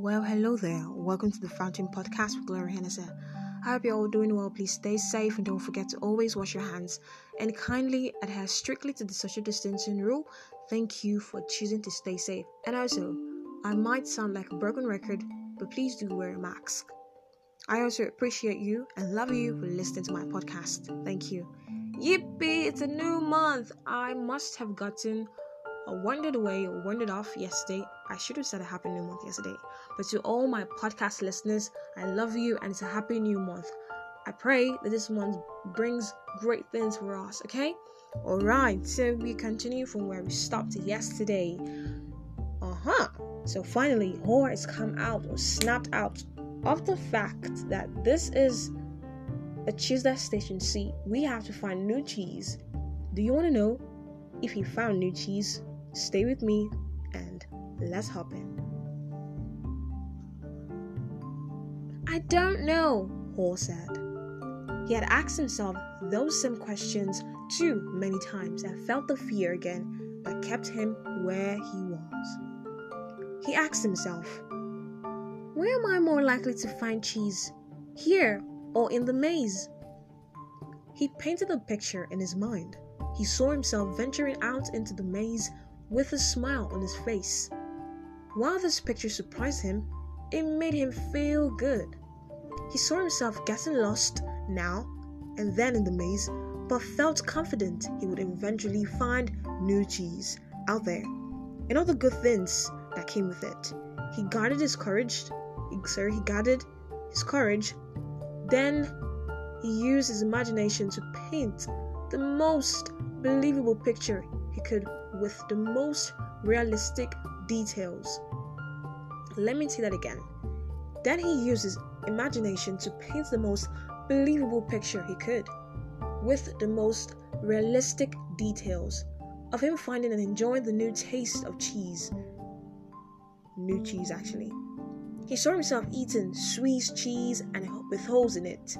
Well, hello there. Welcome to the Fountain Podcast with Gloria Hennessy. I hope you're all doing well. Please stay safe and don't forget to always wash your hands and kindly adhere strictly to the social distancing rule. Thank you for choosing to stay safe. And also, I might sound like a broken record, but please do wear a mask. I also appreciate you and love you for listening to my podcast. Thank you. Yippee! It's a new month. I must have gotten wandered away or wandered off yesterday. I should have said a happy new month yesterday. But to all my podcast listeners, I love you and it's a happy new month. I pray that this month brings great things for us, okay? Alright, so we continue from where we stopped yesterday. Uh huh. So finally, horror has come out or snapped out of the fact that this is a cheese that station C. We have to find new cheese. Do you want to know if he found new cheese? Stay with me and let's hop in. I don't know, Haw said. He had asked himself those same questions too many times and felt the fear again that kept him where he was. He asked himself, Where am I more likely to find cheese? Here or in the maze? He painted a picture in his mind. He saw himself venturing out into the maze with a smile on his face. While this picture surprised him, it made him feel good. He saw himself getting lost now and then in the maze, but felt confident he would eventually find new cheese out there and all the good things that came with it. He guarded his courage, sorry, he guarded his courage. Then he used his imagination to paint the most believable picture he could with the most realistic details. Let me say that again. Then he uses imagination to paint the most believable picture he could, with the most realistic details of him finding and enjoying the new taste of cheese. New cheese, actually. He saw himself eating Swiss cheese and with holes in it,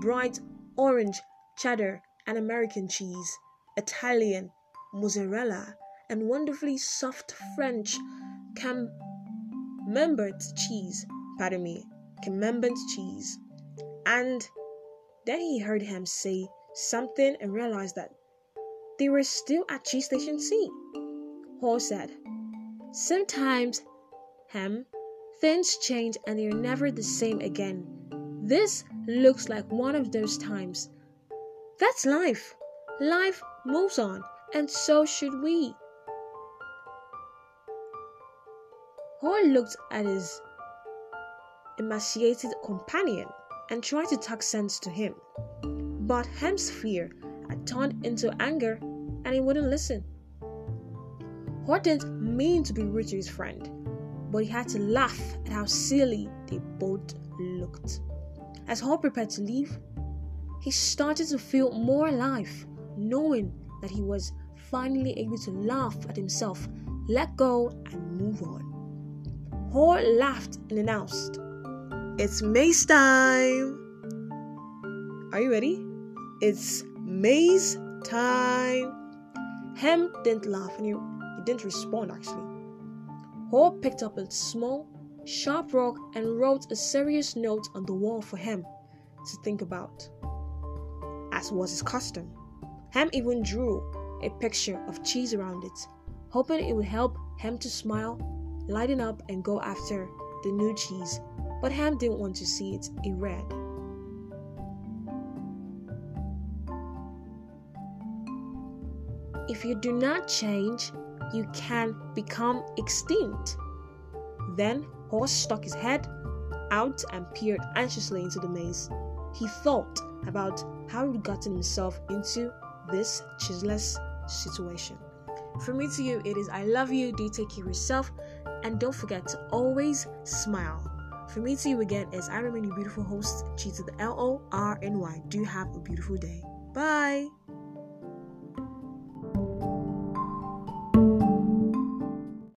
bright orange cheddar and American cheese, Italian mozzarella, and wonderfully soft French camembert cheese. Pardon me, camembert cheese. And then he heard him say something and realized that they were still at Cheese Station C. Haw said, Sometimes, Hem, things change and they're never the same again. This looks like one of those times. That's life. Life moves on and so should we. Haw looked at his emaciated companion and tried to talk sense to him. But Hem's fear had turned into anger and he wouldn't listen. Haw didn't mean to be rude to his friend, but he had to laugh at how silly they both looked. As Haw prepared to leave, he started to feel more alive, knowing that he was finally able to laugh at himself, let go, and move on. Haw laughed and announced, It's maze time! Are you ready? It's maze time! Hem didn't laugh and he, didn't respond actually. Haw picked up a small, sharp rock and wrote a serious note on the wall for him to think about, as was his custom. Ham even drew a picture of cheese around it, hoping it would help Hem to smile, lighten up, and go after the new cheese. But Hem didn't want to see it in red. If you do not change, you can become extinct. Then Horse stuck his head out and peered anxiously into the maze. He thought about how he'd gotten himself into this cheeseless situation. From me to you, it is I love you, do take care of yourself, and don't forget to always smile. From me to you again is I remain your beautiful host, Cheetah the L O R N Y. Do have a beautiful day. Bye.